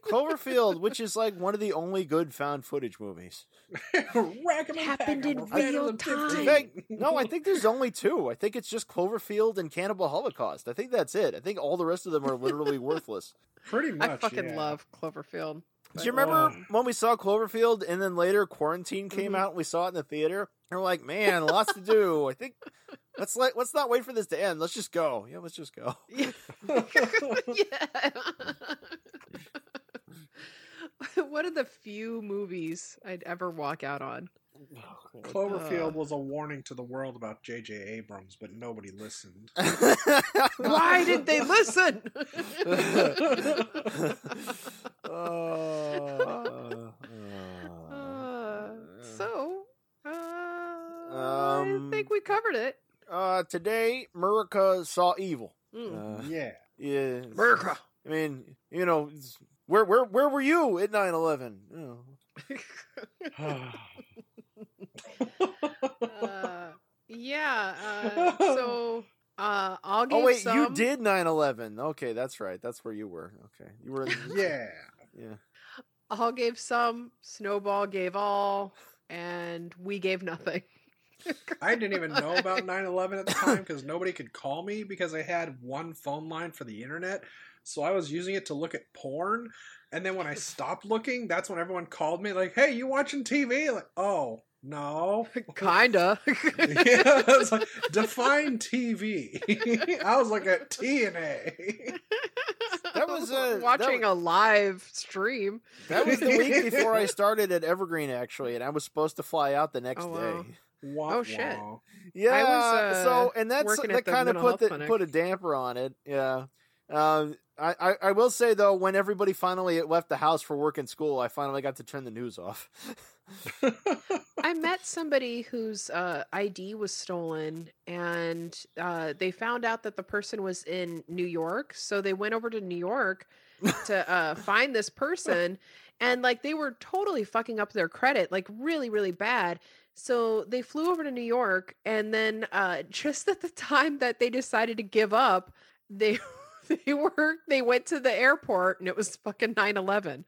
Cloverfield, which is like one of the only good found footage movies. Happened in real time. 15. No, I think there's only two. I think it's just Cloverfield and Cannibal Holocaust. I think that's it. I think all the rest of them are literally worthless. Pretty much. I fucking yeah. love Cloverfield. Do you remember Ugh. when we saw Cloverfield and then later Quarantine came Mhm. out and we saw it in the theater? And we're like, man, lots to do. I think let's let let's not wait for this to end. Let's just go. Yeah, let's just go. Yeah. One of the few movies I'd ever walk out on. Cloverfield Uh. was a warning to the world about J.J. Abrams, but nobody listened. Why did they listen? Uh, Uh, so, uh, I Um, think we covered it. uh, today, Murica saw evil. Mm. Uh, yeah. yeah, America. I mean, you know, where where where were you at 9-11? You know. uh, yeah. Uh, so, uh, I'll give Oh wait, some. you did 9-11. Okay, that's right. That's where you were. Okay, you were. In, yeah. yeah. All gave some. Snowball gave all, and we gave nothing. I didn't even know about 9 11 at the time because nobody could call me because I had one phone line for the internet. So I was using it to look at porn. And then when I stopped looking, that's when everyone called me, like, hey, you watching TV? Like, oh, no. Kinda. yeah, like, define TV. I was like at TNA. That was, uh, that watching was- a live stream. That was the week before I started at Evergreen, actually, and I was supposed to fly out the next Oh, wow. day. Wah, Oh, shit. wah. Yeah, uh, so and that's working that the kind of put the, clinic. put a damper on it. Yeah. Um, I, I, I will say though, when everybody finally left the house for work and school, I finally got to turn the news off. I met somebody whose uh, ID was stolen, and uh, they found out that the person was in New York. So they went over to New York to uh, find this person, and like they were totally fucking up their credit, like really, really bad. So they flew over to New York, and then uh, just at the time that they decided to give up, they they were they went to the airport, and it was fucking 9-11.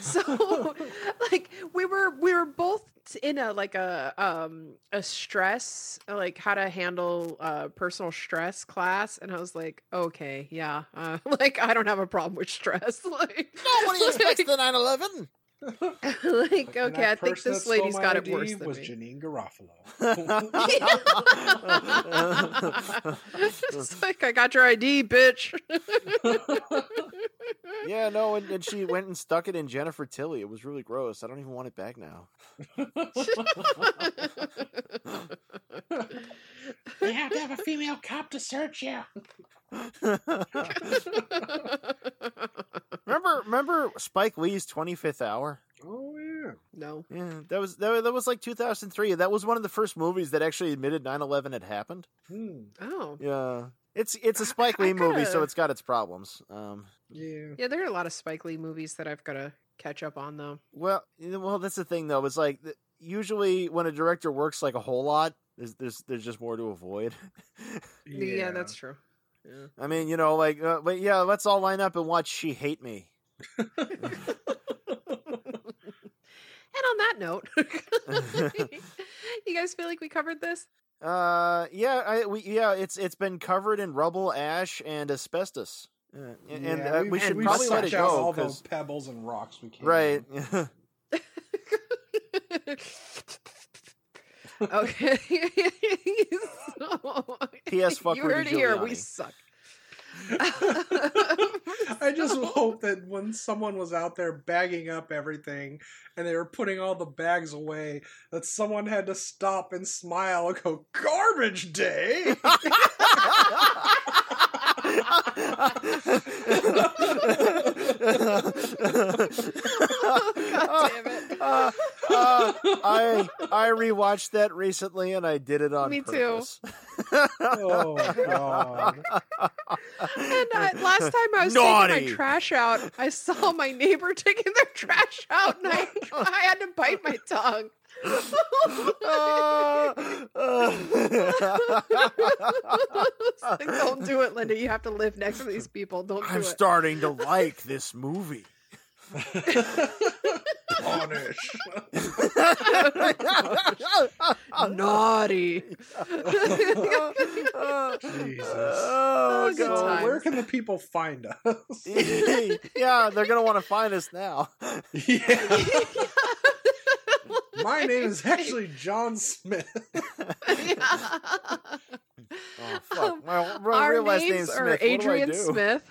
So like we were we were both in a like a um a stress like how to handle uh personal stress class and i was like okay yeah uh, like i don't have a problem with stress like Nobody expects the 9/11. like And okay i think this lady's lady's my got it ID worse than was me Janeane Garofalo. it's like i got your id bitch yeah, no, and, and she went and stuck it in Jennifer Tilly. It was really gross. I don't even want it back now. they have to have a female cop to search you. Remember, remember Spike Lee's 25th Hour? Oh yeah. no Yeah, that was that, was- that was like 2003. That was one of the first movies that actually admitted 9/11 had happened. Hmm. oh Yeah, it's it's a I- Spike I Lee movie, so it's got its problems. Um, Yeah. yeah there are a lot of spike lee movies that i've got to catch up on though well, well, that's the thing though. It's like usually when a director works like a whole lot, there's there's there's just more to avoid. yeah, that's true yeah I mean, you know, like, uh, but yeah, let's all line up and watch She Hate Me. And on that note, you guys feel like we covered this? Uh, yeah, I we yeah, it's it's been covered in rubble, ash, and asbestos. Uh, and and, Yeah, uh, we've- should we've probably let it go all the 'cause- pebbles and rocks we can. right. okay. So, P.S. fuck you Rudy heard it here. We suck. I just hope that when someone was out there bagging up everything and they were putting all the bags away, that someone had to stop and smile and go, Garbage day! God damn it. Uh, uh, I I rewatched that recently and I did it on Me too. Purpose. oh, God. And uh, last time I was taking my trash out, I saw my neighbor taking their trash out, and I, I had to bite my tongue. Uh, It's like, don't do it, Linda. You have to live next to these people. Don't do I'm it. starting to like this movie. Punish. Naughty. Jesus. Oh, good So, God. times. where can the people find us? yeah, they're gonna want to find us now. yeah. My name is actually John Smith. Oh fuck! Um, my, my Our real last names are Smith. I Adrian? Smith.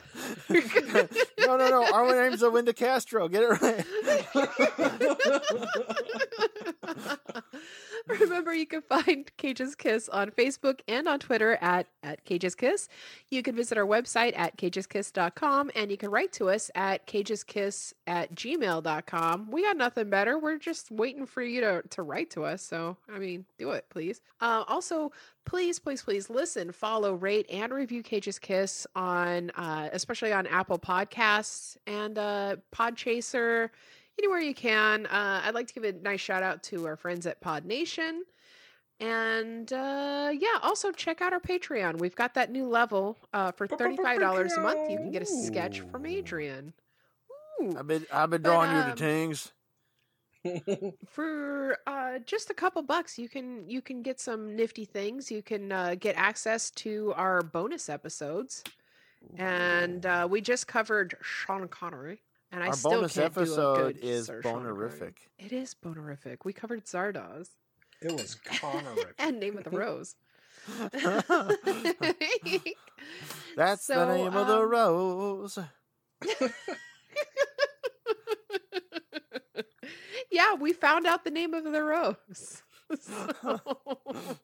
no, no, no. Our name's Linda Castro. Get it right. Remember, you can find Cage's Kiss on Facebook and on Twitter at, at Cage's Kiss. You can visit our website at cageskiss.com and you can write to us at cageskiss at gmail.com. We got nothing better. We're just waiting for you to, to write to us. So, I mean, do it, please. Uh, also, please, please, please listen, follow, rate, and review Cage's Kiss on, uh, especially on Apple Podcasts and uh, Podchaser anywhere you can. Uh, I'd like to give a nice shout out to our friends at Pod Nation. And uh, yeah, also check out our Patreon. We've got that new level uh, for $35 a month. You can get a sketch from Adrian. Ooh. I've been I've been But, drawing you um, to tings. For uh, just a couple bucks, you can you can get some nifty things. You can uh, get access to our bonus episodes, and uh, we just covered Sean Connery. And I Our still bonus can't do a episode good is Sir Sean Connery. bonerific. It is bonerific. We covered Zardoz It was Connor. and Name of the Rose. That's the So, name of the um, rose. yeah, we found out the name of the rose. So,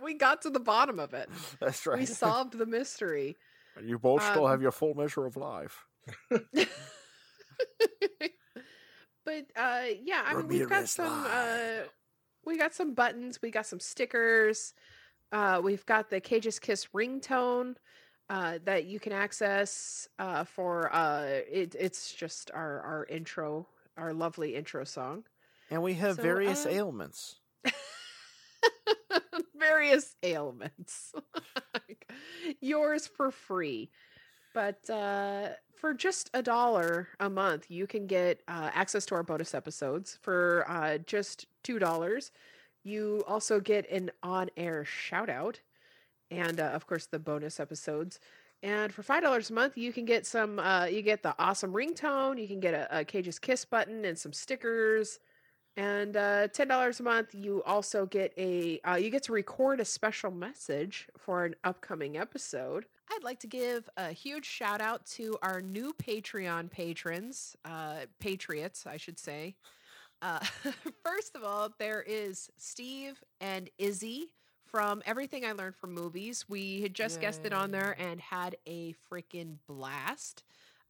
we got to the bottom of it. That's right. We solved the mystery. You both still um, have your full measure of life. but uh yeah, I mean we've got some uh we got some buttons, we got some stickers. Uh we've got the Cage's Kiss ringtone uh that you can access uh for uh it, it's just our our intro, our lovely intro song. And we have So, various uh, ailments. various ailments. Yours for free. But uh, for just a dollar a month, you can get uh, access to our bonus episodes. For uh, just $2, you also get an on air shout out and, uh, of course, the bonus episodes. And for five dollars a month, you can get some. Uh, you get the awesome ringtone. You can get a, a Cage's Kiss button and some stickers. And uh, ten dollars a month, you also get a you get to record a special message for an upcoming episode. I'd like to give a huge shout out to our new Patreon patrons, uh, patriots, I should say. Uh, first of all, there is Steve and Izzy from Everything I Learned from Movies. We had just guested on there and had a freaking blast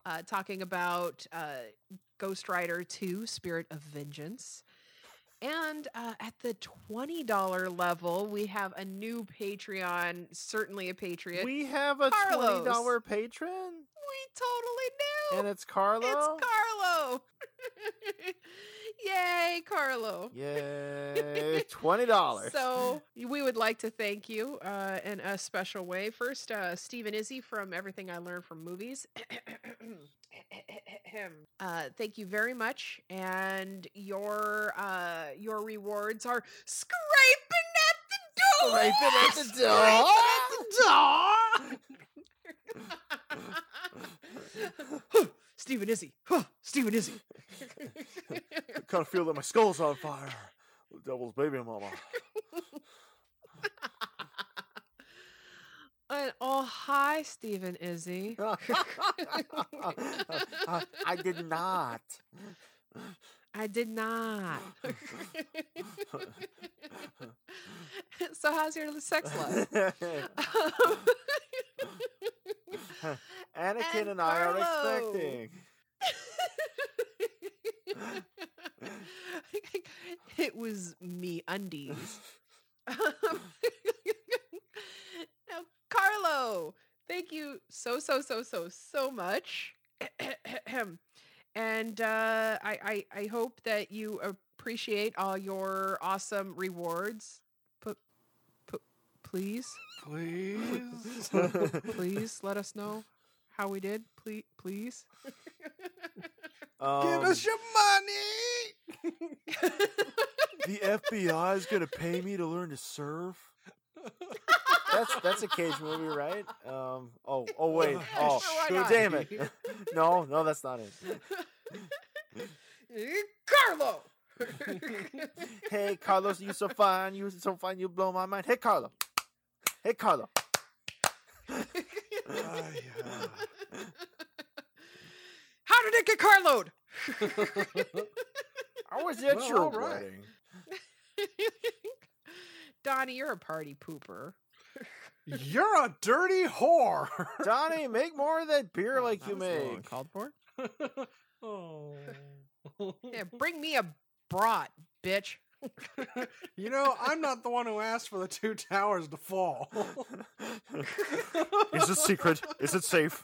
uh, talking about uh, Ghost Rider 2 Spirit of Vengeance. And uh, at the $20 level, we have a new Patreon, certainly a Patriot. We, have a Carlos. twenty dollar patron, We totally do. and it's Carlo. It's Carlo. Yay, Carlo. Yay! Twenty dollars. So we would like to thank you uh, in a special way. First, uh, Stephen Izzy from Everything I Learned from Movies. uh, thank you very much, and your uh, your rewards are scraping at the door. Scraping at the door. Stephen Izzy. Stephen Izzy. I kind of feel that my skull's on fire. The devil's baby mama. Uh, oh, hi, Stephen Izzy. I did not. I did not. so, how's your sex life? Anakin and, And I are expecting. it was me undies. now, Carlo, thank you so so so so so much. and uh, I, I I hope that you appreciate all your awesome rewards. But, but please, Please. please let us know how we did. Please, please. Um, Give us your money. the FBI is gonna pay me to learn to surf. That's that's a cage movie, right? Um. Oh. Oh wait. Oh. Why not? Damn it. No. No, that's not it. Carlo. Hey, Carlos, you so fine. You so fine. You blow my mind. Hey, Carlo. Hey, Carlo. Ay, How did it get carload? I was at Well, your all right. wedding. Donnie, you're a party pooper. You're a dirty whore. Donnie, make more of that beer oh, like That you was a little make. uncalled for. oh. Yeah, bring me a brat, bitch. You know, I'm not the one who asked for the two towers to fall. Is it secret? Is it safe?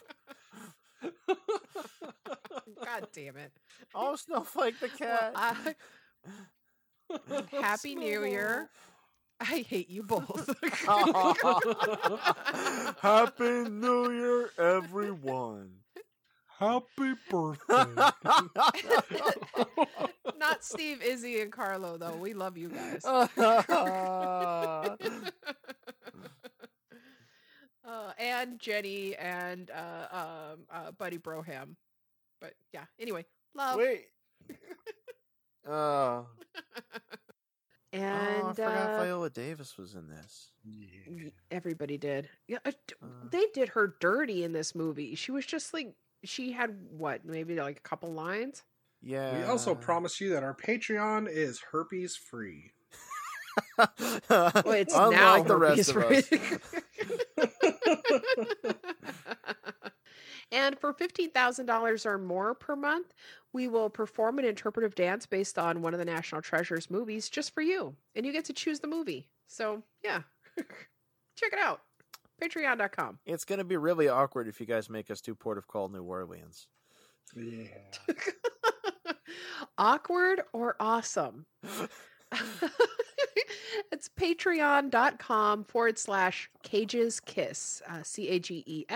God damn it. Oh, Snowflake the cat. I- Happy New Year. I hate you both. Happy New Year, everyone. Happy birthday. Not Steve, Izzy, and Carlo, though. We love you guys. uh, and Jenny and uh, um, uh, Buddy Broham. But yeah, anyway, love. Wait. Uh, and oh, I forgot uh, Viola Davis was in this. y- everybody did. Yeah, uh, Uh. they did her dirty in this movie. She was just like she had what, maybe like a couple lines. Yeah. we also promise you that our Patreon is herpes free. Well, it's Unlike now the rest herpes of us. and for $15,000 or more per month, we will perform an interpretive dance based on one of the National Treasures movies just for you. And you get to choose the movie. So, yeah. Check it out. Patreon.com. It's going to be really awkward if you guys make us do Port of Call New Orleans. Yeah. Awkward or awesome? it's patreon.com forward slash cages kiss uh, c-a-g-e-s-k-i-s-s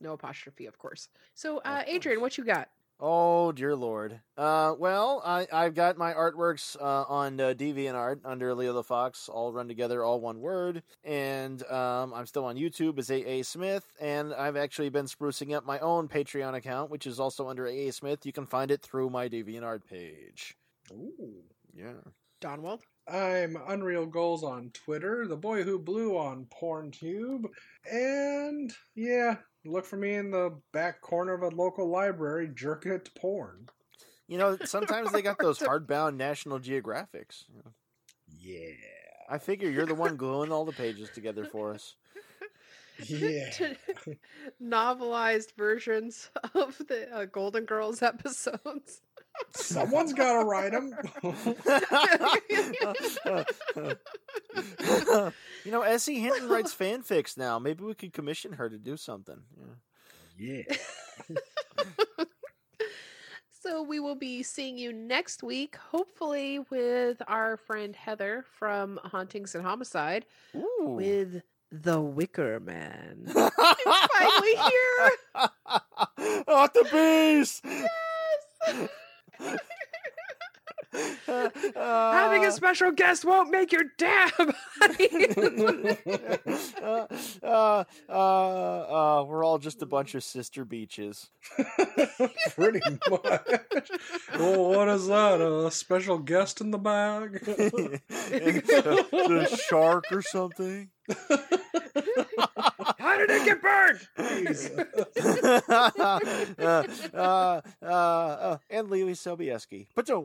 no apostrophe of course. So uh, adrian what you got Oh dear lord. Uh, well, I I've got my artworks uh, on uh, DeviantArt under Leo the Fox, all run together, all one word, and um, I'm still on YouTube as AA Smith, and I've actually been sprucing up my own Patreon account, which is also under AA Smith. You can find it through my DeviantArt page. Ooh. Yeah. donwald I'm Unreal Goals on Twitter, The Boy Who Blew on PornTube, and yeah, look for me in the back corner of a local library jerking it to porn. You know, sometimes they got those hardbound National Geographics. Yeah. I figure you're the one gluing all the pages together for us. Yeah. novelized versions of the uh, golden girls episodes Someone's got to write them. you know, S.E. Hinton writes fanfics now. Maybe we could commission her to do something. Yeah. yeah. So we will be seeing you next week, hopefully with our friend Heather from Hauntings and Homicide Ooh. with The Wicker Man. It's finally here. Not the beast. Yes. Having a special guest won't make your dab. uh, uh, uh, uh, we're all just a bunch of sister beaches. Pretty much. Well, what is that? A special guest in the bag? the, the shark or something. Did it get burned? uh, uh, uh, and Leelee Sobieski. But Yay!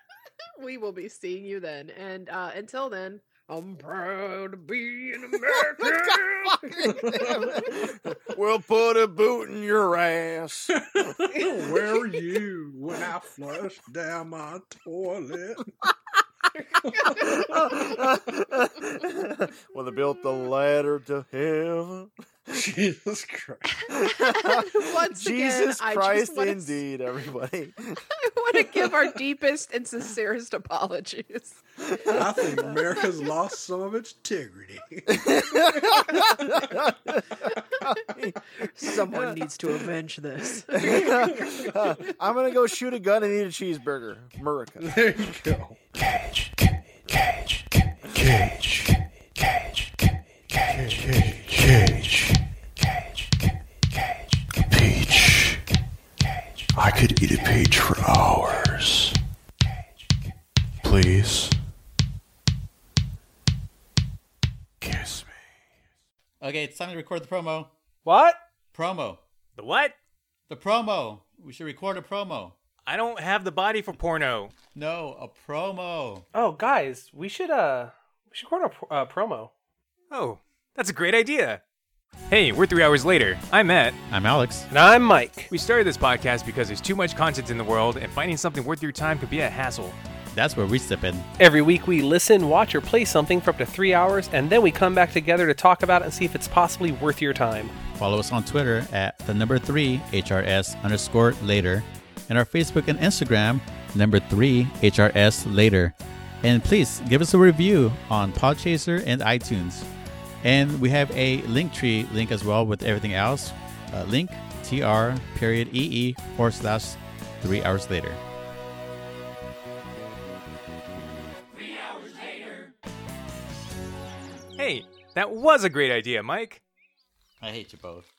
we will be seeing you then. And uh, until then, I'm proud to be an American. we'll put a boot in your ass. Where were you when I flushed down my toilet? When they built the ladder to heaven. Jesus Christ. Once Jesus again, I Christ, just wanna, indeed, everybody. I want to give our deepest and sincerest apologies. I think America's lost some of its integrity. Someone needs to avenge this. I'm gonna go shoot a gun and eat a cheeseburger. America. there you go. Cage, cage, cage, cage, cage, cage, cage, cage, cage, Peach. I could eat a peach for hours. Cage. Please. Okay, it's time to record the promo. What? Promo. The what? The promo. We should record a promo. I don't have the body for porno. No, a promo. Oh, guys, we should uh, we should record a pr- uh, promo. Oh, that's a great idea. Hey, we're three hours later. I'm Matt. I'm Alex. And I'm Mike. We started this podcast because there's too much content in the world, and finding something worth your time could be a hassle. That's where we step in. Every week we listen, watch, or play something for up to three hours, and then we come back together to talk about it and see if it's possibly worth your time. Follow us on Twitter at the number three HRS underscore later, and our Facebook and Instagram number three HRS later. And please give us a review on Podchaser and iTunes. And we have a link tree link as well with everything else. Uh, link tr period ee forward slash three hours later. Hey, that was a great idea, Mike. I hate you both.